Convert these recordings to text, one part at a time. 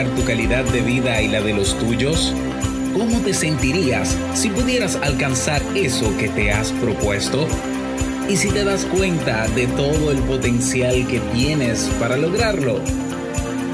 ¿Quieres mejorar tu calidad de vida y la de los tuyos? ¿Cómo te sentirías si pudieras alcanzar eso que te has propuesto? ¿Y si te das cuenta de todo el potencial que tienes para lograrlo?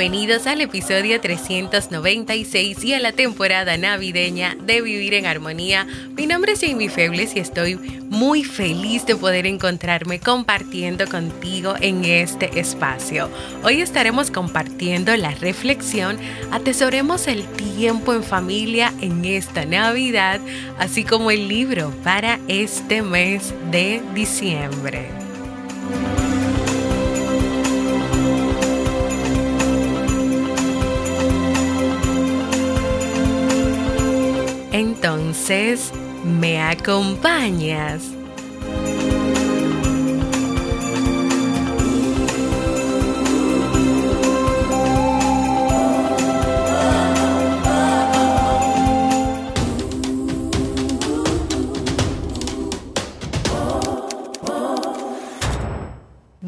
Bienvenidos al episodio 396 y a la temporada navideña de Vivir en Armonía. Mi nombre es Jamie Febles y estoy muy feliz de poder encontrarme compartiendo contigo en este espacio. Hoy estaremos compartiendo la reflexión Atesoremos el tiempo en familia en esta Navidad, así como el libro para este mes de diciembre. Entonces, ¿me acompañas?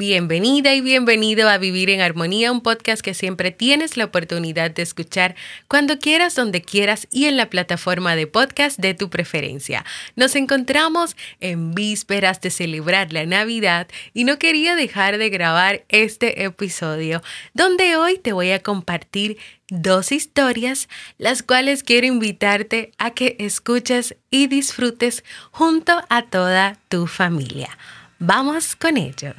Bienvenida y bienvenido a Vivir en Armonía, un podcast que siempre tienes la oportunidad de escuchar cuando quieras, donde quieras y en la plataforma de podcast de tu preferencia. Nos encontramos en vísperas de celebrar la Navidad y no quería dejar de grabar este episodio, donde hoy te voy a compartir dos historias, las cuales quiero invitarte a que escuches y disfrutes junto a toda tu familia. Vamos con ello.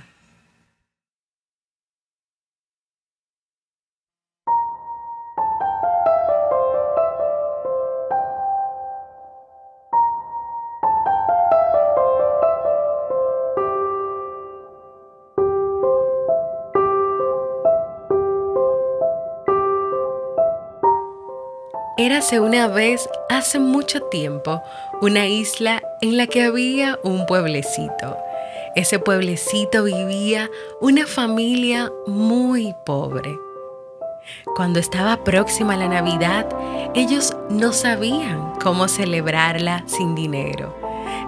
Érase una vez, hace mucho tiempo, una isla en la que había un pueblecito. Ese pueblecito vivía una familia muy pobre. Cuando estaba próxima la Navidad, ellos no sabían cómo celebrarla sin dinero.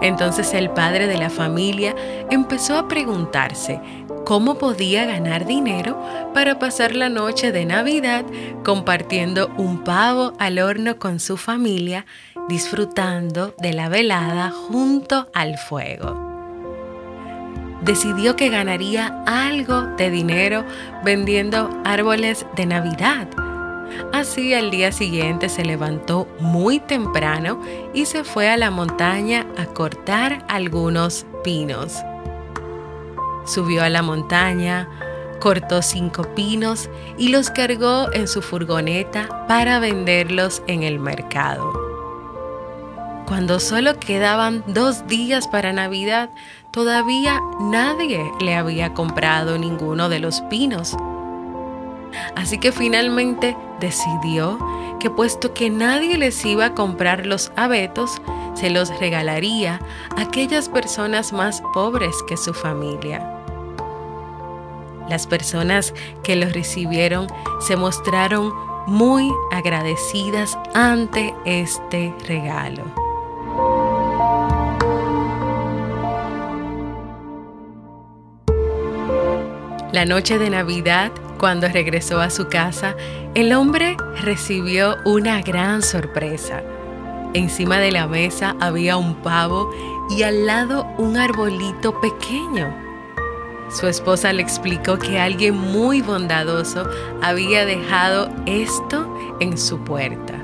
Entonces el padre de la familia empezó a preguntarse cómo podía ganar dinero para pasar la noche de Navidad compartiendo un pavo al horno con su familia, disfrutando de la velada junto al fuego. Decidió que ganaría algo de dinero vendiendo árboles de Navidad. Así al día siguiente se levantó muy temprano y se fue a la montaña a cortar algunos pinos. Subió a la montaña, cortó cinco pinos y los cargó en su furgoneta para venderlos en el mercado. Cuando solo quedaban dos días para Navidad, todavía nadie le había comprado ninguno de los pinos. Así que finalmente decidió que puesto que nadie les iba a comprar los abetos, se los regalaría a aquellas personas más pobres que su familia. Las personas que los recibieron se mostraron muy agradecidas ante este regalo. La noche de Navidad, cuando regresó a su casa, el hombre recibió una gran sorpresa. Encima de la mesa había un pavo y al lado un arbolito pequeño su esposa le explicó que alguien muy bondadoso había dejado esto en su puerta.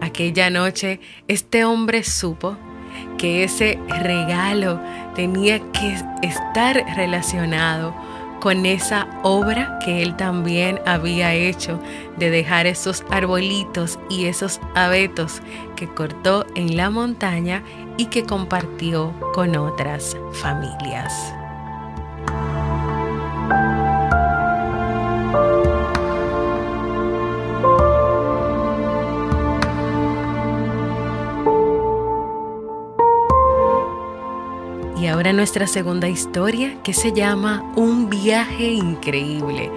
Aquella noche este hombre supo que ese regalo tenía que estar relacionado con esa obra que él también había hecho de dejar esos arbolitos y esos abetos que cortó en la montaña y que compartió con otras familias. Y ahora nuestra segunda historia que se llama Un viaje increíble.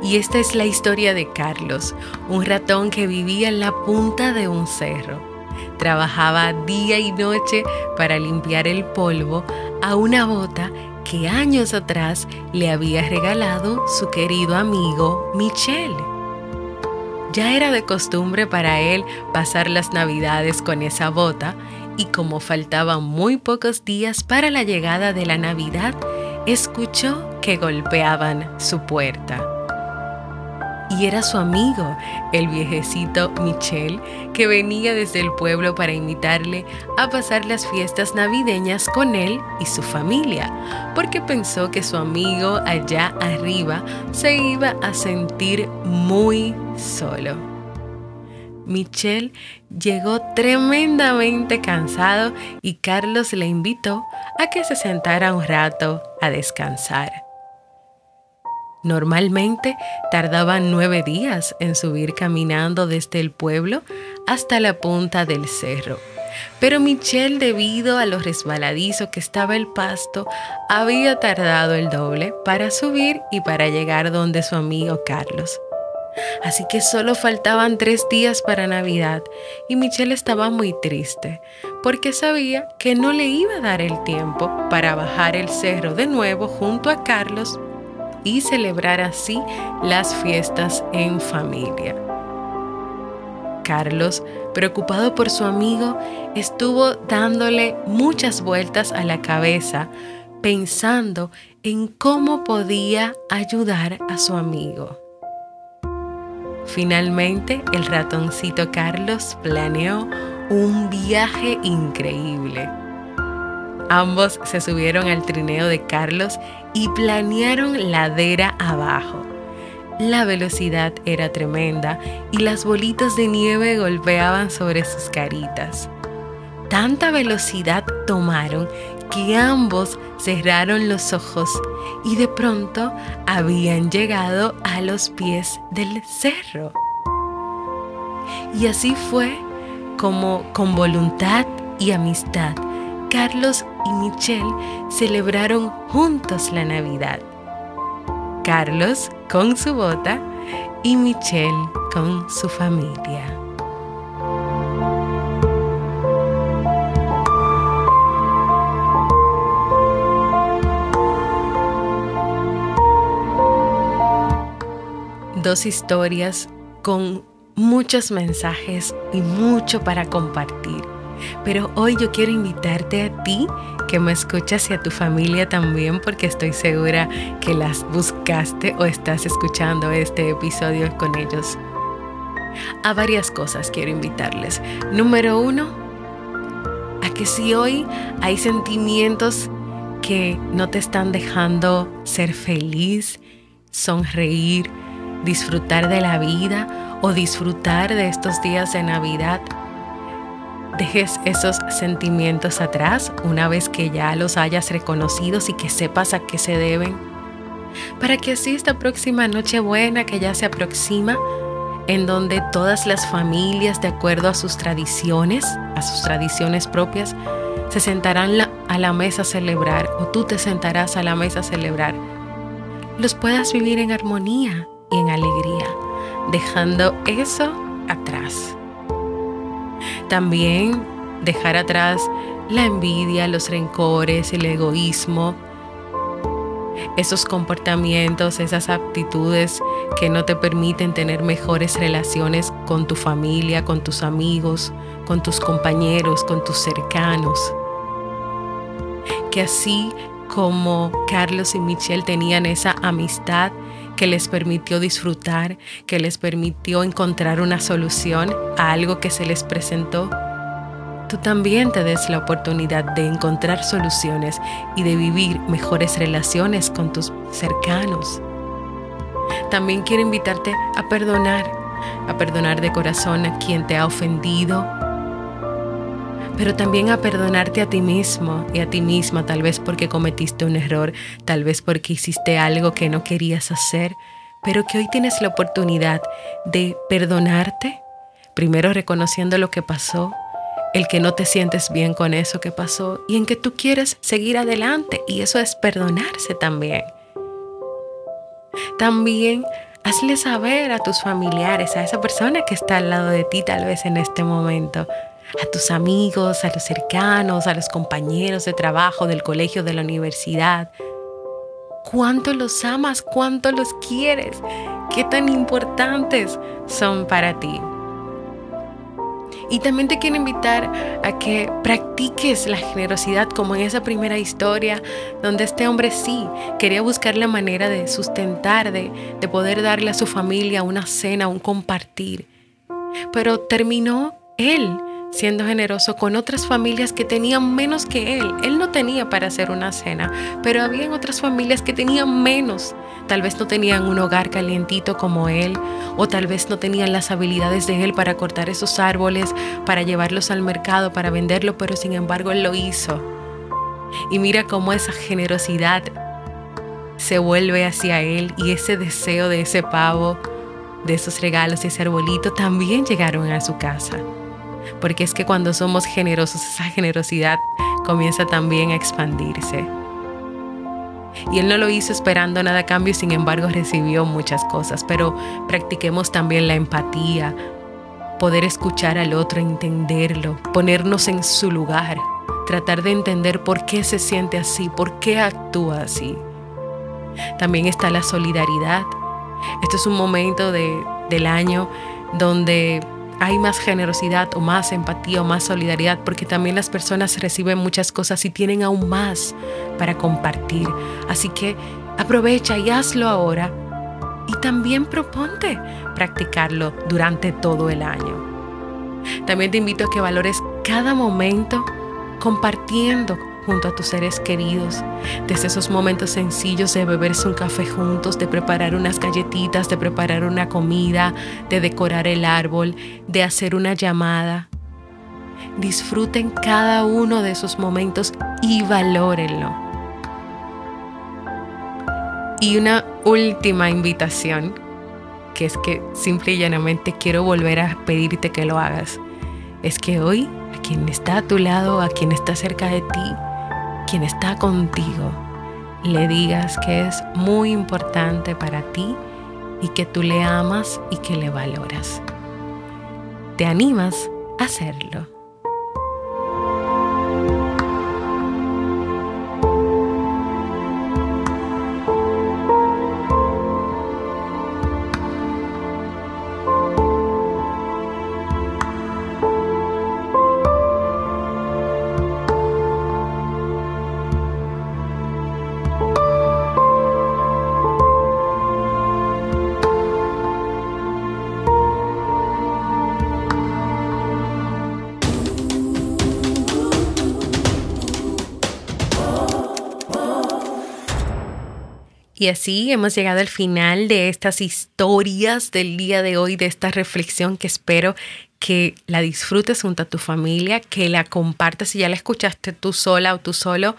Y esta es la historia de Carlos, un ratón que vivía en la punta de un cerro. Trabajaba día y noche para limpiar el polvo a una bota que años atrás le había regalado su querido amigo Michel. Ya era de costumbre para él pasar las navidades con esa bota y como faltaban muy pocos días para la llegada de la Navidad, escuchó que golpeaban su puerta. Y era su amigo, el viejecito Michel, que venía desde el pueblo para invitarle a pasar las fiestas navideñas con él y su familia, porque pensó que su amigo allá arriba se iba a sentir muy solo. Michelle llegó tremendamente cansado y Carlos le invitó a que se sentara un rato a descansar. Normalmente tardaban nueve días en subir caminando desde el pueblo hasta la punta del cerro. Pero Michelle, debido a lo resbaladizo que estaba el pasto, había tardado el doble para subir y para llegar donde su amigo Carlos. Así que solo faltaban tres días para Navidad y Michelle estaba muy triste porque sabía que no le iba a dar el tiempo para bajar el cerro de nuevo junto a Carlos y celebrar así las fiestas en familia. Carlos, preocupado por su amigo, estuvo dándole muchas vueltas a la cabeza pensando en cómo podía ayudar a su amigo. Finalmente, el ratoncito Carlos planeó un viaje increíble. Ambos se subieron al trineo de Carlos y planearon ladera abajo. La velocidad era tremenda y las bolitas de nieve golpeaban sobre sus caritas. Tanta velocidad tomaron que ambos cerraron los ojos y de pronto habían llegado a los pies del cerro. Y así fue como con voluntad y amistad, Carlos y Michelle celebraron juntos la Navidad. Carlos con su bota y Michelle con su familia. dos historias con muchos mensajes y mucho para compartir. Pero hoy yo quiero invitarte a ti que me escuchas y a tu familia también porque estoy segura que las buscaste o estás escuchando este episodio con ellos. A varias cosas quiero invitarles. Número uno, a que si hoy hay sentimientos que no te están dejando ser feliz, sonreír, disfrutar de la vida o disfrutar de estos días de Navidad. Dejes esos sentimientos atrás una vez que ya los hayas reconocidos y que sepas a qué se deben. Para que así esta próxima Nochebuena que ya se aproxima, en donde todas las familias, de acuerdo a sus tradiciones, a sus tradiciones propias, se sentarán a la mesa a celebrar o tú te sentarás a la mesa a celebrar, los puedas vivir en armonía, y en alegría, dejando eso atrás. También dejar atrás la envidia, los rencores, el egoísmo, esos comportamientos, esas aptitudes que no te permiten tener mejores relaciones con tu familia, con tus amigos, con tus compañeros, con tus cercanos. Que así como Carlos y Michelle tenían esa amistad que les permitió disfrutar, que les permitió encontrar una solución a algo que se les presentó, tú también te des la oportunidad de encontrar soluciones y de vivir mejores relaciones con tus cercanos. También quiero invitarte a perdonar, a perdonar de corazón a quien te ha ofendido, pero también a perdonarte a ti mismo y a ti misma, tal vez porque cometiste un error, tal vez porque hiciste algo que no querías hacer, pero que hoy tienes la oportunidad de perdonarte, primero reconociendo lo que pasó, el que no te sientes bien con eso que pasó y en que tú quieres seguir adelante y eso es perdonarse también. También hazle saber a tus familiares, a esa persona que está al lado de ti tal vez en este momento, a tus amigos, a los cercanos, a los compañeros de trabajo, del colegio, de la universidad. Cuánto los amas, cuánto los quieres, qué tan importantes son para ti. Y también te quiero invitar a que practiques la generosidad como en esa primera historia donde este hombre sí quería buscar la manera de sustentar, de, de poder darle a su familia una cena, un compartir. Pero terminó él siendo generoso con otras familias que tenían menos que él. Él no tenía para hacer una cena, pero había otras familias que tenían menos. Tal vez no tenían un hogar calientito como él, o tal vez no tenían las habilidades de él para cortar esos árboles, para llevarlos al mercado, para venderlo, pero sin embargo él lo hizo. Y mira cómo esa generosidad se vuelve hacia él y ese deseo de ese pavo, de esos regalos, ese arbolito, también llegaron a su casa porque es que cuando somos generosos, esa generosidad comienza también a expandirse. Y él no lo hizo esperando nada a cambio, sin embargo recibió muchas cosas, pero practiquemos también la empatía, poder escuchar al otro, entenderlo, ponernos en su lugar, tratar de entender por qué se siente así, por qué actúa así. También está la solidaridad. Esto es un momento del año donde hay más generosidad o más empatía o más solidaridad, porque también las personas reciben muchas cosas y tienen aún más para compartir. Así que aprovecha y hazlo ahora y también proponte practicarlo durante todo el año. También te invito a que valores cada momento compartiendo junto a tus seres queridos, desde esos momentos sencillos de beberse un café juntos, de preparar unas galletitas, de preparar una comida, de decorar el árbol, de hacer una llamada. Disfruten cada uno de esos momentos y valórenlo. Y una última invitación, que es que simple y llanamente quiero volver a pedirte que lo hagas, es que hoy a quien está a tu lado, a quien está cerca de ti, quien está contigo le digas que es muy importante para ti y que tú le amas y que le valoras. ¿Te animas a hacerlo? Y así hemos llegado al final de estas historias del día de hoy, de esta reflexión que espero que la disfrutes junto a tu familia, que la compartas si ya la escuchaste tú sola o tú solo.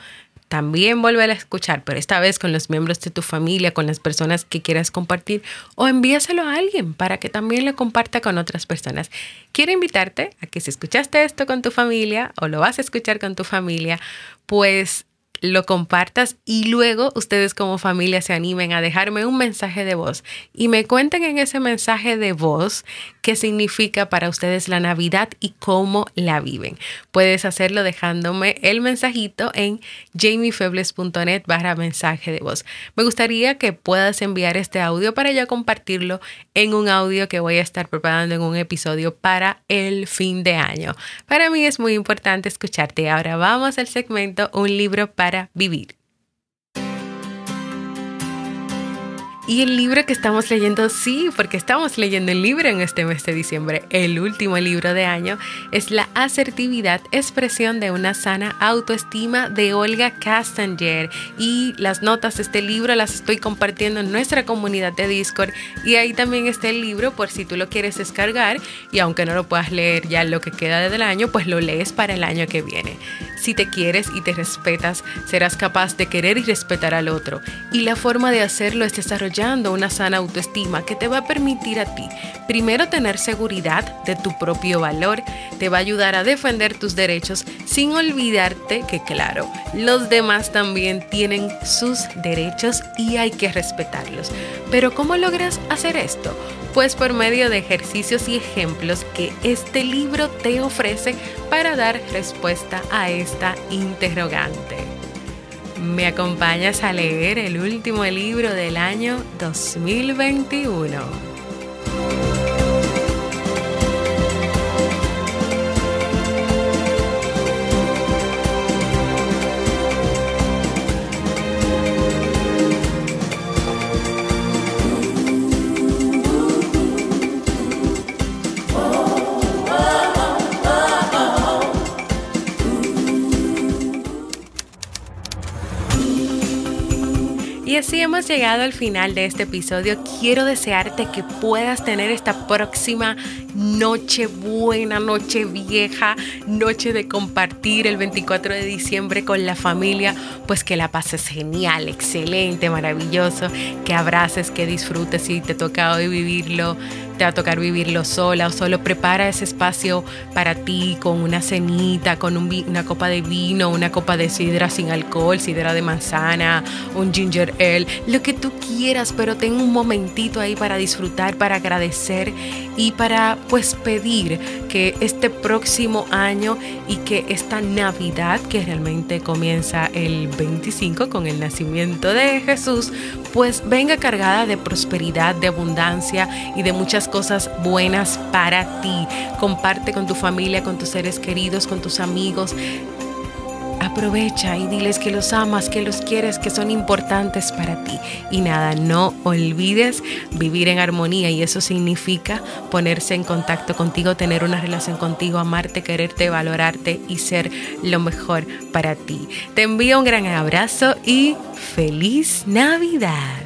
También vuelve a escuchar, pero esta vez con los miembros de tu familia, con las personas que quieras compartir, o envíaselo a alguien para que también lo comparta con otras personas. Quiero invitarte a que si escuchaste esto con tu familia o lo vas a escuchar con tu familia, pues lo compartas y luego ustedes como familia se animen a dejarme un mensaje de voz y me cuenten en ese mensaje de voz qué significa para ustedes la Navidad y cómo la viven. Puedes hacerlo dejándome el mensajito en jamiefebles.net barra mensaje de voz. Me gustaría que puedas enviar este audio para ya compartirlo en un audio que voy a estar preparando en un episodio para el fin de año. Para mí es muy importante escucharte. Ahora vamos al segmento Un libro para vivir. Y el libro que estamos leyendo, sí, porque estamos leyendo el libro en este mes de diciembre, el último libro de año, es La asertividad, expresión de una sana autoestima de Olga Castanger. Y las notas de este libro las estoy compartiendo en nuestra comunidad de Discord. Y ahí también está el libro por si tú lo quieres descargar. Y aunque no lo puedas leer ya lo que queda del año, pues lo lees para el año que viene. Si te quieres y te respetas, serás capaz de querer y respetar al otro. Y la forma de hacerlo es una sana autoestima que te va a permitir a ti, primero, tener seguridad de tu propio valor, te va a ayudar a defender tus derechos sin olvidarte que, claro, los demás también tienen sus derechos y hay que respetarlos. Pero ¿cómo logras hacer esto? Pues por medio de ejercicios y ejemplos que este libro te ofrece para dar respuesta a esta interrogante. ¿Me acompañas a leer el último libro del año 2021? Así hemos llegado al final de este episodio. Quiero desearte que puedas tener esta próxima noche buena, noche vieja, noche de compartir el 24 de diciembre con la familia, pues que la pases genial, excelente, maravilloso, que abraces, que disfrutes si te toca hoy vivirlo a tocar vivirlo sola o solo. Prepara ese espacio para ti con una cenita, con una copa de vino, una copa de sidra sin alcohol, sidra de manzana, un ginger ale, lo que tú quieras, pero ten un momentito ahí para disfrutar, para agradecer y para pues pedir que este próximo año y que esta Navidad que realmente comienza el 25 con el nacimiento de Jesús, pues venga cargada de prosperidad, de abundancia y de muchas cosas buenas para ti. Comparte con tu familia, con tus seres queridos, con tus amigos. Aprovecha y diles que los amas, que los quieres, que son importantes para ti. Y nada, no olvides vivir en armonía y eso significa ponerse en contacto contigo, tener una relación contigo, amarte, quererte, valorarte y ser lo mejor para ti. Te envío un gran abrazo y feliz Navidad.